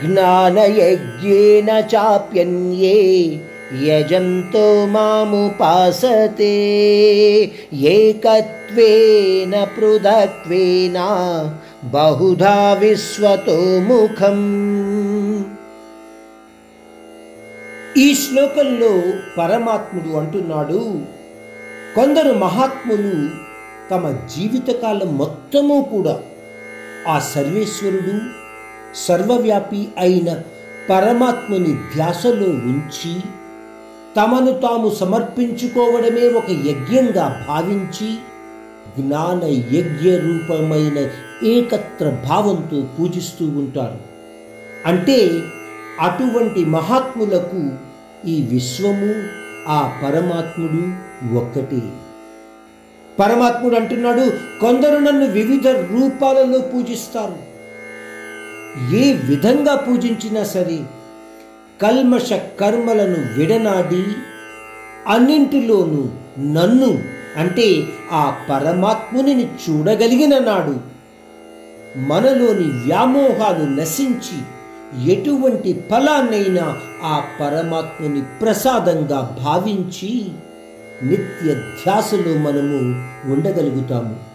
జ్ఞానయజ్ఞేన చాప్యన్యే యజంతో మాముపాసతే ఏకత్వేన పృథక్వేన బహుధా విశ్వతో ముఖం ఈ శ్లోకంలో పరమాత్ముడు అంటున్నాడు కొందరు మహాత్ములు తమ జీవితకాలం మొత్తము కూడా ఆ సర్వేశ్వరుడు సర్వవ్యాపి అయిన పరమాత్ముని ధ్యాసలో ఉంచి తమను తాము సమర్పించుకోవడమే ఒక యజ్ఞంగా భావించి జ్ఞాన యజ్ఞ రూపమైన ఏకత్ర భావంతో పూజిస్తూ ఉంటారు. అంటే అటువంటి మహాత్ములకు ఈ విశ్వము ఆ పరమాత్ముడు ఒక్కటే. పరమాత్ముడు అంటున్నాడు కొందరు నన్ను వివిధ రూపాలలో పూజిస్తారు. ఏ విధంగా పూజించినా సరే కల్మష కర్మలను విడనాడి అన్నింటిలోనూ నన్ను అంటే ఆ పరమాత్మునిని చూడగలిగిన నాడు మనలోని వ్యామోహాలు నశించి ఎటువంటి ఫలాన్నైనా ఆ పరమాత్ముని ప్రసాదంగా భావించి నిత్య ధ్యాసలో మనము ఉండగలుగుతాము.